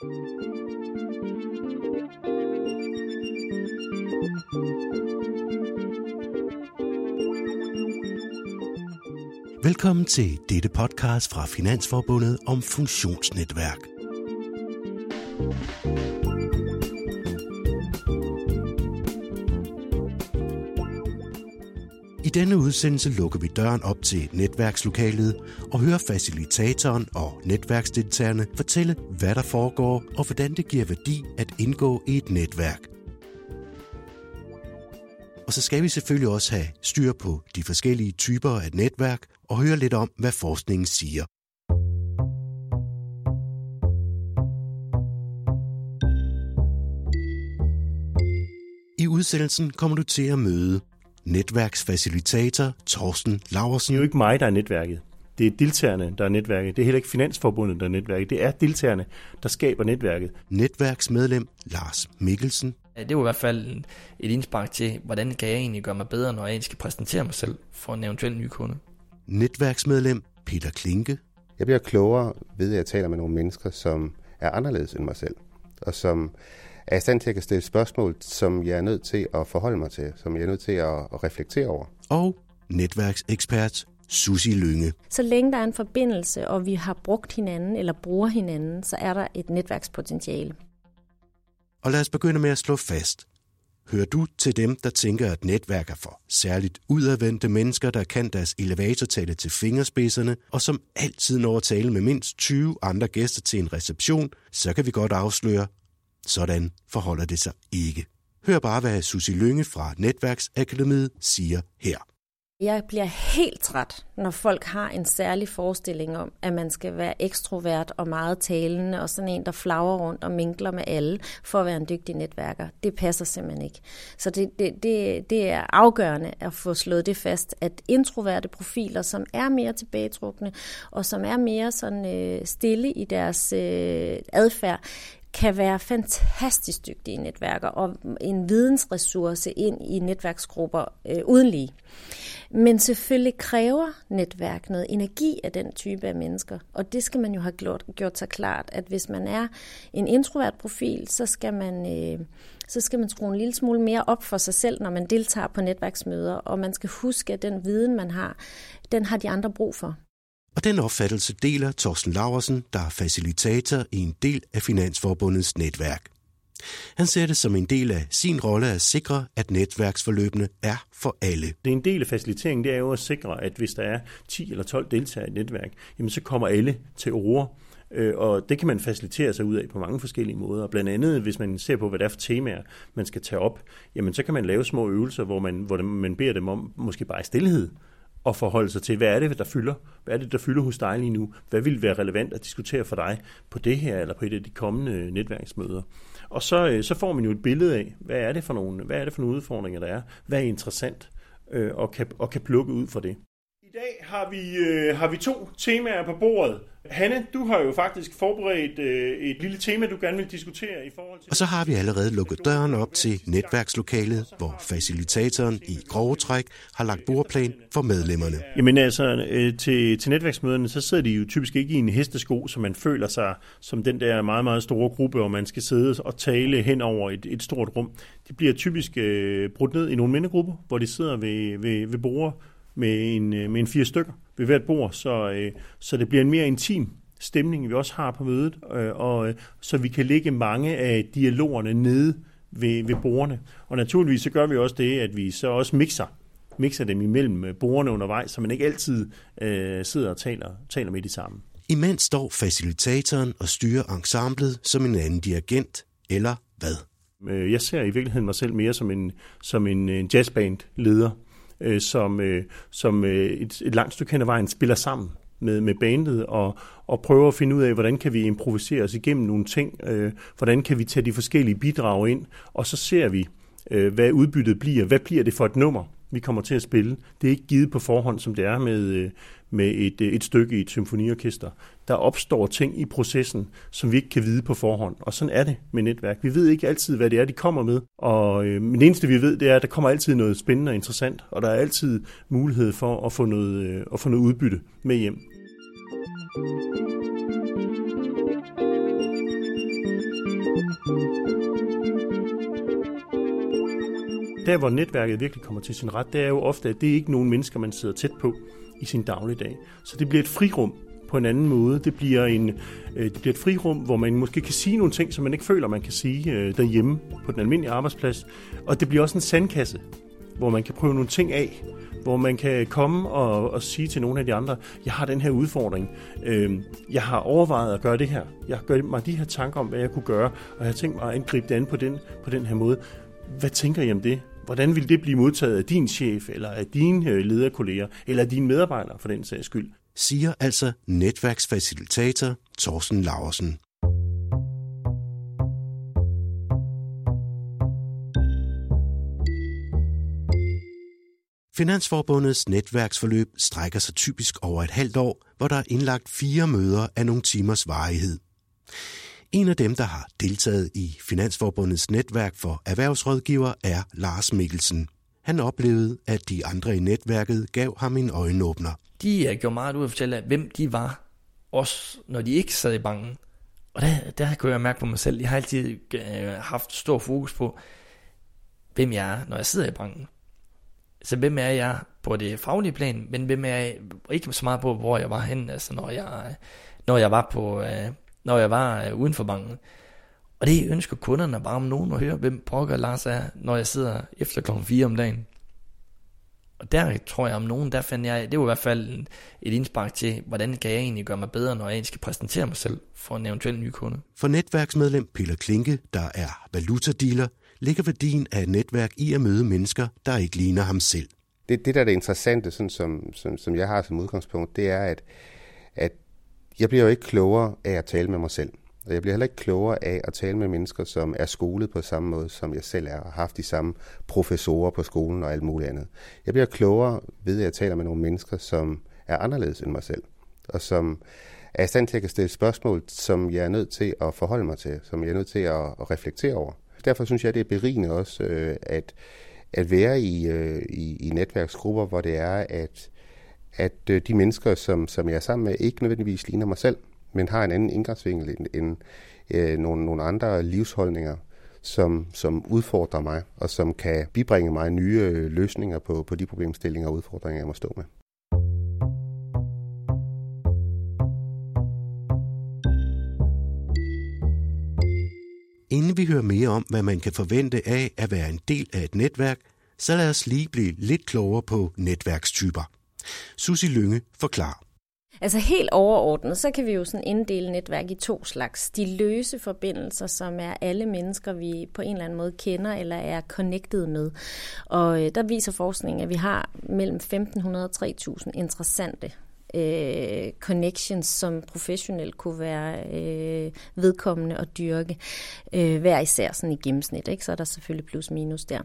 Velkommen til dette podcast fra Finansforbundet om funktionsnetværk. I denne udsendelse lukker vi døren op til netværkslokalet og hører facilitatoren og netværksdeltagerne fortælle, hvad der foregår og hvordan det giver værdi at indgå i et netværk. Og så skal vi selvfølgelig også have styr på de forskellige typer af netværk og høre lidt om, hvad forskningen siger. I udsendelsen kommer du til at møde netværksfacilitator Torsten Laversen. Det er jo ikke mig, der er netværket. Det er deltagerne, der er netværket. Det er heller ikke Finansforbundet, der er netværket. Det er deltagerne, der skaber netværket. Netværksmedlem Lars Mikkelsen. Det var i hvert fald et indspark til, hvordan kan jeg egentlig gøre mig bedre, når jeg skal præsentere mig selv for en eventuel ny kunde. Netværksmedlem Peter Klinke. Jeg bliver klogere ved, at jeg taler med nogle mennesker, som er anderledes end mig selv, og som er i stand til at stille spørgsmål, som jeg er nødt til at forholde mig til, som jeg er nødt til at reflektere over. Og netværksekspert Susi Lynge. Så længe der er en forbindelse, og vi har brugt hinanden eller bruger hinanden, så er der et netværkspotentiale. Og lad os begynde med at slå fast. Hører du til dem, der tænker, at netværk er for særligt udadvendte mennesker, der kan deres elevatortale til fingerspidserne, og som altid når at tale med mindst 20 andre gæster til en reception, så kan vi godt afsløre, sådan forholder det sig ikke. Hør bare, hvad Susi Lynge fra Netværksakademiet siger her. Jeg bliver helt træt, når folk har en særlig forestilling om, at man skal være ekstrovert og meget talende, og sådan en, der flager rundt og minkler med alle, for at være en dygtig netværker. Det passer simpelthen ikke. Så det, det, det, det er afgørende at få slået det fast, at introverte profiler, som er mere tilbagetrukne, og som er mere sådan øh, stille i deres øh, adfærd, kan være fantastisk dygtige netværker og en vidensressource ind i netværksgrupper øh, uden lige. Men selvfølgelig kræver netværk noget energi af den type af mennesker, og det skal man jo have gjort, gjort sig klart, at hvis man er en introvert profil, så skal man... Øh, så skal man skrue en lille smule mere op for sig selv, når man deltager på netværksmøder, og man skal huske, at den viden, man har, den har de andre brug for. Og den opfattelse deler Thorsten Laversen, der er facilitator i en del af Finansforbundets netværk. Han ser det som en del af sin rolle at sikre, at netværksforløbene er for alle. Det er en del af faciliteringen, det er jo at sikre, at hvis der er 10 eller 12 deltagere i et netværk, jamen så kommer alle til ord. Øh, og det kan man facilitere sig ud af på mange forskellige måder. Blandt andet, hvis man ser på, hvad det er for temaer, man skal tage op, jamen så kan man lave små øvelser, hvor man, hvor man beder dem om måske bare i stillhed og forholde sig til, hvad er det, der fylder? Hvad er det, der fylder hos dig lige nu? Hvad vil være relevant at diskutere for dig på det her eller på et af de kommende øh, netværksmøder? Og så, øh, så får man jo et billede af, hvad er det for nogle, hvad er det for nogle udfordringer, der er? Hvad er interessant? Øh, og, kan, og kan plukke ud for det. I dag har vi, øh, har vi to temaer på bordet. Hanne, du har jo faktisk forberedt øh, et lille tema, du gerne vil diskutere i forhold til... Og så har vi allerede lukket døren op til netværkslokalet, hvor facilitatoren i grove træk har lagt bordplan for medlemmerne. Jamen altså, øh, til, til netværksmøderne, så sidder de jo typisk ikke i en hestesko, så man føler sig som den der meget, meget store gruppe, hvor man skal sidde og tale hen over et, et stort rum. De bliver typisk øh, brudt ned i nogle mindre grupper, hvor de sidder ved, ved, ved bordet med en, øh, med en fire stykker ved hvert bord, så, øh, så det bliver en mere intim stemning, vi også har på mødet, øh, og så vi kan lægge mange af dialogerne nede ved, ved bordene. Og naturligvis så gør vi også det, at vi så også mixer, mixer dem imellem bordene undervejs, så man ikke altid øh, sidder og taler, taler med de samme. Imens står facilitatoren og styrer ensemblet som en anden dirigent, eller hvad? Jeg ser i virkeligheden mig selv mere som en, som en, en jazzband-leder, øh, som, øh, som øh, et, et langt stykke hen ad vejen spiller sammen med, med bandet og, og prøver at finde ud af, hvordan kan vi improvisere os igennem nogle ting, øh, hvordan kan vi tage de forskellige bidrag ind, og så ser vi, øh, hvad udbyttet bliver, hvad bliver det for et nummer, vi kommer til at spille. Det er ikke givet på forhånd, som det er med, øh, med et, øh, et stykke i et symfoniorkester. Der opstår ting i processen, som vi ikke kan vide på forhånd. Og sådan er det med netværk. Vi ved ikke altid, hvad det er, de kommer med. Og, øh, men det eneste, vi ved, det er, at der kommer altid noget spændende og interessant. Og der er altid mulighed for at få noget, øh, at få noget udbytte med hjem. Der, hvor netværket virkelig kommer til sin ret, det er jo ofte, at det er ikke nogen mennesker, man sidder tæt på i sin dagligdag. Så det bliver et frirum på en anden måde. Det bliver, en, øh, det bliver et frirum, hvor man måske kan sige nogle ting, som man ikke føler, man kan sige øh, derhjemme på den almindelige arbejdsplads. Og det bliver også en sandkasse, hvor man kan prøve nogle ting af, hvor man kan komme og, og sige til nogle af de andre, jeg har den her udfordring, øh, jeg har overvejet at gøre det her, jeg har gjort mig de her tanker om, hvad jeg kunne gøre, og jeg har tænkt mig at angribe det an på den, på den her måde. Hvad tænker I om det? Hvordan vil det blive modtaget af din chef, eller af dine øh, lederkolleger, eller af dine medarbejdere for den sags skyld? Siger altså netværksfacilitator Thorsten Laversen. Finansforbundets netværksforløb strækker sig typisk over et halvt år, hvor der er indlagt fire møder af nogle timers varighed. En af dem, der har deltaget i Finansforbundets netværk for erhvervsrådgiver, er Lars Mikkelsen. Han oplevede, at de andre i netværket gav ham en øjenåbner. De er gjorde meget ud af at fortælle, hvem de var, også når de ikke sad i banken. Og der, der kunne jeg mærke på mig selv, jeg har altid øh, haft stor fokus på, hvem jeg er, når jeg sidder i banken. Så hvem er jeg på det faglige plan, men hvem er jeg ikke så meget på, hvor jeg var henne, altså når jeg, øh, når jeg var på, øh, når jeg var uh, uden for banken. Og det ønsker kunderne bare om nogen at høre, hvem brokker Lars er, når jeg sidder efter klokken 4 om dagen. Og der tror jeg om nogen, der fandt jeg, det var i hvert fald et indspark til, hvordan kan jeg egentlig gøre mig bedre, når jeg skal præsentere mig selv for en eventuel ny kunde. For netværksmedlem Peter Klinke, der er valutadealer, ligger værdien af et netværk i at møde mennesker, der ikke ligner ham selv. Det, det der er det interessante, sådan som, som, som jeg har som udgangspunkt, det er, at, at jeg bliver jo ikke klogere af at tale med mig selv. Og jeg bliver heller ikke klogere af at tale med mennesker, som er skolet på samme måde, som jeg selv er, og har haft de samme professorer på skolen og alt muligt andet. Jeg bliver klogere ved, at jeg taler med nogle mennesker, som er anderledes end mig selv, og som er i stand til at stille spørgsmål, som jeg er nødt til at forholde mig til, som jeg er nødt til at, reflektere over. Derfor synes jeg, det er berigende også, øh, at, at være i, øh, i, i netværksgrupper, hvor det er, at, at øh, de mennesker, som, som jeg er sammen med, ikke nødvendigvis ligner mig selv, men har en anden indgangsvinkel end, end øh, nogle, nogle andre livsholdninger, som, som udfordrer mig, og som kan bibringe mig nye øh, løsninger på, på de problemstillinger og udfordringer, jeg må stå med. Inden vi hører mere om, hvad man kan forvente af at være en del af et netværk, så lad os lige blive lidt klogere på netværkstyper. Susi Lynge forklarer. Altså helt overordnet, så kan vi jo sådan inddele netværk i to slags. De løse forbindelser, som er alle mennesker, vi på en eller anden måde kender eller er connected med. Og øh, der viser forskningen, at vi har mellem 1500 og 3000 interessante øh, connections, som professionelt kunne være øh, vedkommende og dyrke øh, hver især sådan i gennemsnit. Ikke? Så er der selvfølgelig plus minus der.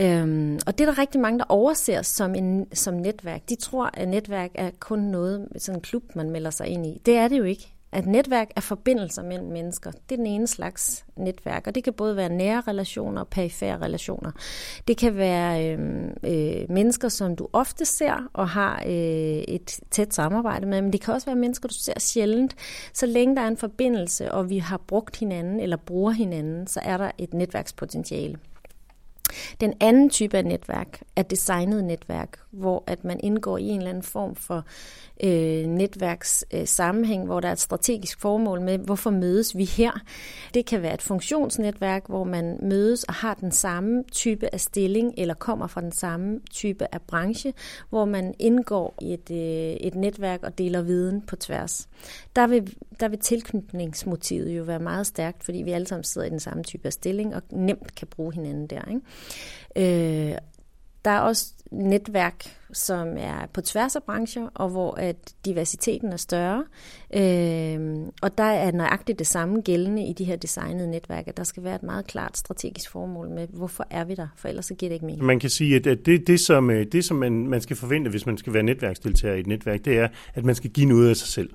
Øhm, og det er der rigtig mange, der overser som, en, som netværk. De tror, at netværk er kun noget, sådan en klub, man melder sig ind i. Det er det jo ikke at netværk er forbindelser mellem mennesker. Det er den ene slags netværk, og det kan både være nære relationer og perifære relationer. Det kan være øh, øh, mennesker, som du ofte ser og har øh, et tæt samarbejde med, men det kan også være mennesker, du ser sjældent. Så længe der er en forbindelse, og vi har brugt hinanden eller bruger hinanden, så er der et netværkspotentiale. Den anden type af netværk er designet netværk, hvor at man indgår i en eller anden form for øh, netværkssammenhæng, øh, hvor der er et strategisk formål med, hvorfor mødes vi her. Det kan være et funktionsnetværk, hvor man mødes og har den samme type af stilling, eller kommer fra den samme type af branche, hvor man indgår i et, øh, et netværk og deler viden på tværs. Der vil, der vil tilknytningsmotivet jo være meget stærkt, fordi vi alle sammen sidder i den samme type af stilling og nemt kan bruge hinanden der. Ikke? Øh, der er også netværk, som er på tværs af brancher, og hvor at diversiteten er større. Øh, og der er nøjagtigt det samme gældende i de her designede netværk, at der skal være et meget klart strategisk formål med, hvorfor er vi der, for ellers så giver det ikke mening. Man kan sige, at det, det som, øh, det, som man, man skal forvente, hvis man skal være netværksdeltager i et netværk, det er, at man skal give noget af sig selv.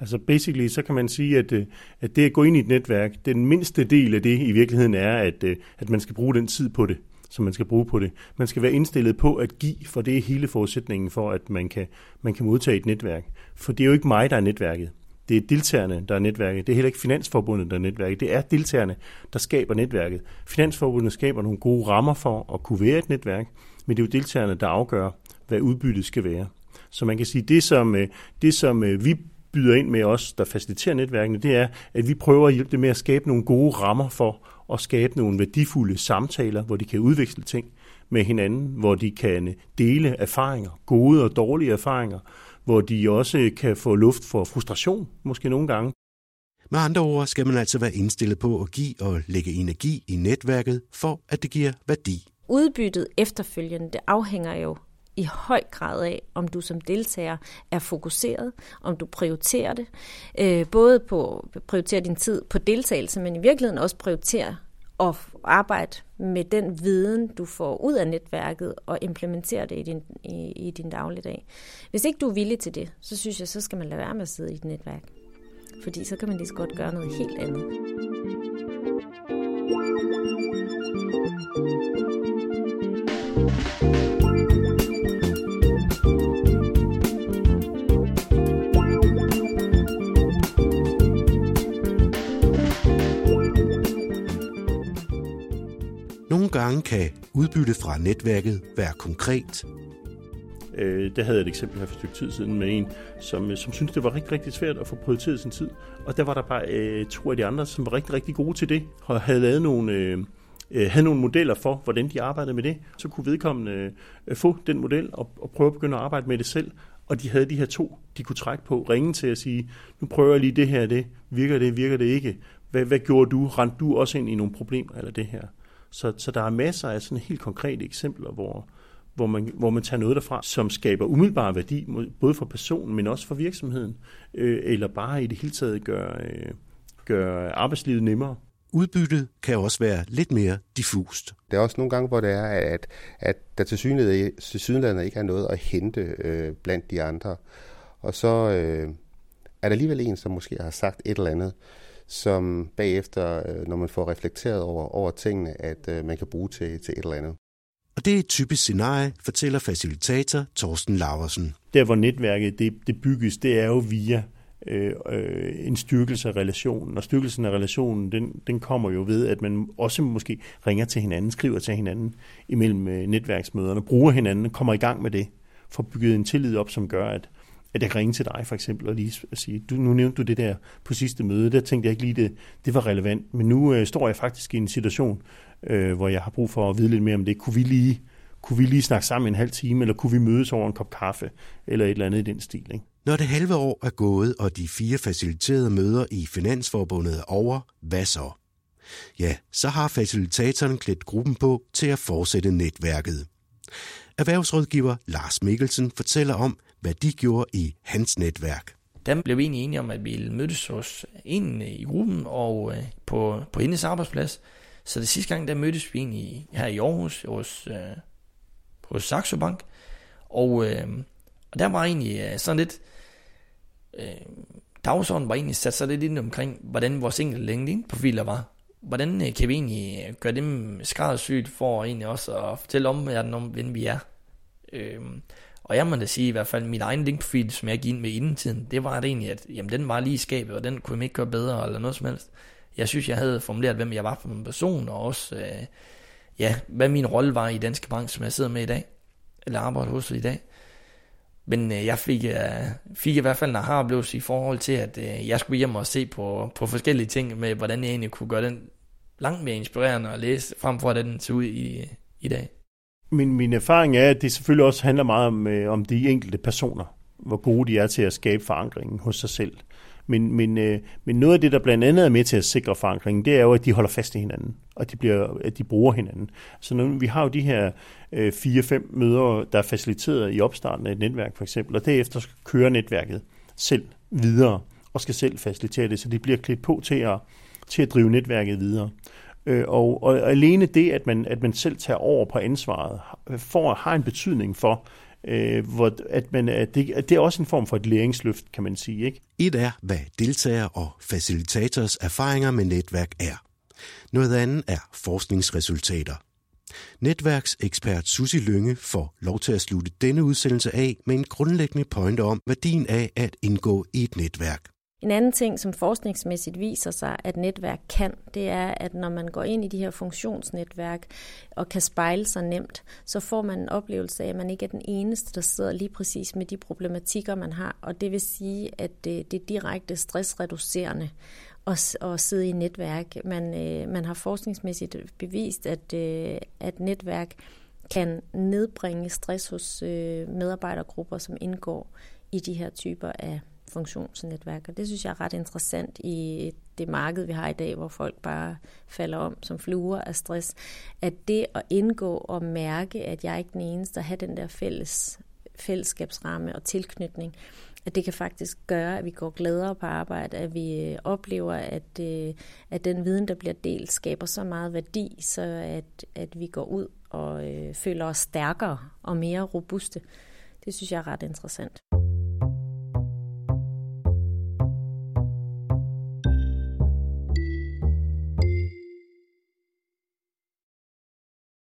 Altså basically, så kan man sige, at, øh, at det at gå ind i et netværk, den mindste del af det i virkeligheden er, at, øh, at man skal bruge den tid på det som man skal bruge på det. Man skal være indstillet på at give, for det er hele forudsætningen for, at man kan, man kan modtage et netværk. For det er jo ikke mig, der er netværket. det er deltagerne, der er netværket. Det er heller ikke Finansforbundet, der er netværket. Det er deltagerne, der skaber netværket. Finansforbundet skaber nogle gode rammer for at kunne være et netværk, men det er jo deltagerne, der afgør, hvad udbyttet skal være. Så man kan sige, det som, øh, det som øh, vi byder ind med os, der faciliterer netværkene, det er, at vi prøver at hjælpe dem med at skabe nogle gode rammer for at skabe nogle værdifulde samtaler, hvor de kan udveksle ting med hinanden, hvor de kan dele erfaringer, gode og dårlige erfaringer, hvor de også kan få luft for frustration, måske nogle gange. Med andre ord skal man altså være indstillet på at give og lægge energi i netværket, for at det giver værdi. Udbyttet efterfølgende, det afhænger jo i høj grad af, om du som deltager er fokuseret, om du prioriterer det. Øh, både på at prioritere din tid på deltagelse, men i virkeligheden også prioritere at arbejde med den viden, du får ud af netværket, og implementere det i din, i, i din dagligdag. Hvis ikke du er villig til det, så synes jeg, så skal man lade være med at sidde i et netværk. Fordi så kan man lige så godt gøre noget helt andet. thank you kan udbytte fra netværket være konkret. Øh, der havde jeg et eksempel her for et stykke tid siden med en, som, øh, som syntes, det var rigtig, rigtig svært at få prioriteret sin tid. Og der var der bare øh, to af de andre, som var rigtig, rigtig gode til det, og havde lavet nogle... Øh, øh, havde nogle modeller for, hvordan de arbejdede med det, så kunne vedkommende øh, få den model og, og prøve at begynde at arbejde med det selv. Og de havde de her to, de kunne trække på, ringe til at sige, nu prøver jeg lige det her, det virker det, virker det ikke. Hvad, hvad gjorde du? Rent du også ind i nogle problemer eller det her? Så, så der er masser af sådan helt konkrete eksempler, hvor, hvor, man, hvor man tager noget derfra, som skaber umiddelbar værdi, både for personen, men også for virksomheden, øh, eller bare i det hele taget gør, øh, gør arbejdslivet nemmere. Udbyttet kan også være lidt mere diffust. Der er også nogle gange, hvor det er, at, at der til synligheden ikke er noget at hente øh, blandt de andre. Og så øh, er der alligevel en, som måske har sagt et eller andet, som bagefter, øh, når man får reflekteret over, over tingene, at øh, man kan bruge til, til et eller andet. Og det er et typisk scenarie, fortæller facilitator Torsten Laversen. Der, hvor netværket det, det bygges, det er jo via øh, øh, en styrkelse af relationen. Og styrkelsen af relationen, den, den kommer jo ved, at man også måske ringer til hinanden, skriver til hinanden imellem netværksmøderne, bruger hinanden, kommer i gang med det, får bygget en tillid op, som gør, at, at jeg kan ringe til dig for eksempel og lige sige, du, nu nævnte du det der på sidste møde, der tænkte jeg ikke lige, det, det var relevant, men nu øh, står jeg faktisk i en situation, øh, hvor jeg har brug for at vide lidt mere om det. Kunne vi lige, kunne vi lige snakke sammen en halv time, eller kunne vi mødes over en kop kaffe, eller et eller andet i den stil, ikke? Når det halve år er gået, og de fire faciliterede møder i Finansforbundet er over, hvad så? Ja, så har facilitatoren klædt gruppen på til at fortsætte netværket. Erhvervsrådgiver Lars Mikkelsen fortæller om, hvad de gjorde i hans netværk. Der blev vi egentlig enige om, at vi mødtes hos en i gruppen og øh, på, på hendes arbejdsplads. Så det sidste gang, der mødtes vi egentlig her i Aarhus hos, øh, hos Saxo Bank. Og, øh, og der var egentlig øh, sådan lidt... Øh, dagsordenen var egentlig sat så lidt ind omkring, hvordan vores enkelte LinkedIn-profiler var. Hvordan øh, kan vi egentlig øh, gøre dem skræddersygt for egentlig også at fortælle om verden om, hvem vi er. Øhm, og jeg må da sige, i hvert fald min egen linkprofil, som jeg gik ind med inden tiden, det var det egentlig, at jamen, den var lige i skabet, og den kunne jeg ikke gøre bedre, eller noget som helst. Jeg synes, jeg havde formuleret, hvem jeg var som en person, og også, øh, ja, hvad min rolle var i Danske Bank, som jeg sidder med i dag, eller arbejder hos i dag. Men øh, jeg fik, øh, fik i hvert fald en aha i forhold til, at øh, jeg skulle hjem og se på, på forskellige ting, med hvordan jeg egentlig kunne gøre den langt mere inspirerende at læse, frem for at den ser ud i, i dag. Min, min erfaring er, at det selvfølgelig også handler meget om, øh, om de enkelte personer, hvor gode de er til at skabe forankringen hos sig selv. Men, men, øh, men noget af det, der blandt andet er med til at sikre forankringen, det er jo, at de holder fast i hinanden, og de bliver, at de bruger hinanden. Så når, vi har jo de her øh, fire-fem møder, der er faciliteret i opstarten af et netværk for eksempel, og derefter kører netværket selv videre og skal selv facilitere det, så de bliver klædt på til at, til at drive netværket videre. Øh, og, og alene det, at man, at man selv tager over på ansvaret, får, har en betydning for, øh, hvor, at, man, at, det, at det er også en form for et læringsløft, kan man sige. Ikke? Et er, hvad deltager og facilitators erfaringer med netværk er. Noget andet er forskningsresultater. Netværksekspert Susi Lønge får lov til at slutte denne udsendelse af med en grundlæggende pointe om værdien af at indgå i et netværk. En anden ting, som forskningsmæssigt viser sig, at netværk kan, det er, at når man går ind i de her funktionsnetværk og kan spejle sig nemt, så får man en oplevelse af, at man ikke er den eneste, der sidder lige præcis med de problematikker, man har. Og det vil sige, at det, det er direkte stressreducerende at, at sidde i netværk. Man, øh, man har forskningsmæssigt bevist, at, øh, at netværk kan nedbringe stress hos øh, medarbejdergrupper, som indgår i de her typer af funktionsnetværk. Og det synes jeg er ret interessant i det marked, vi har i dag, hvor folk bare falder om som fluer af stress. At det at indgå og mærke, at jeg er ikke den eneste, at have den der fælles fællesskabsramme og tilknytning, at det kan faktisk gøre, at vi går gladere på arbejde, at vi øh, oplever, at, øh, at den viden, der bliver delt, skaber så meget værdi, så at, at vi går ud og øh, føler os stærkere og mere robuste. Det synes jeg er ret interessant.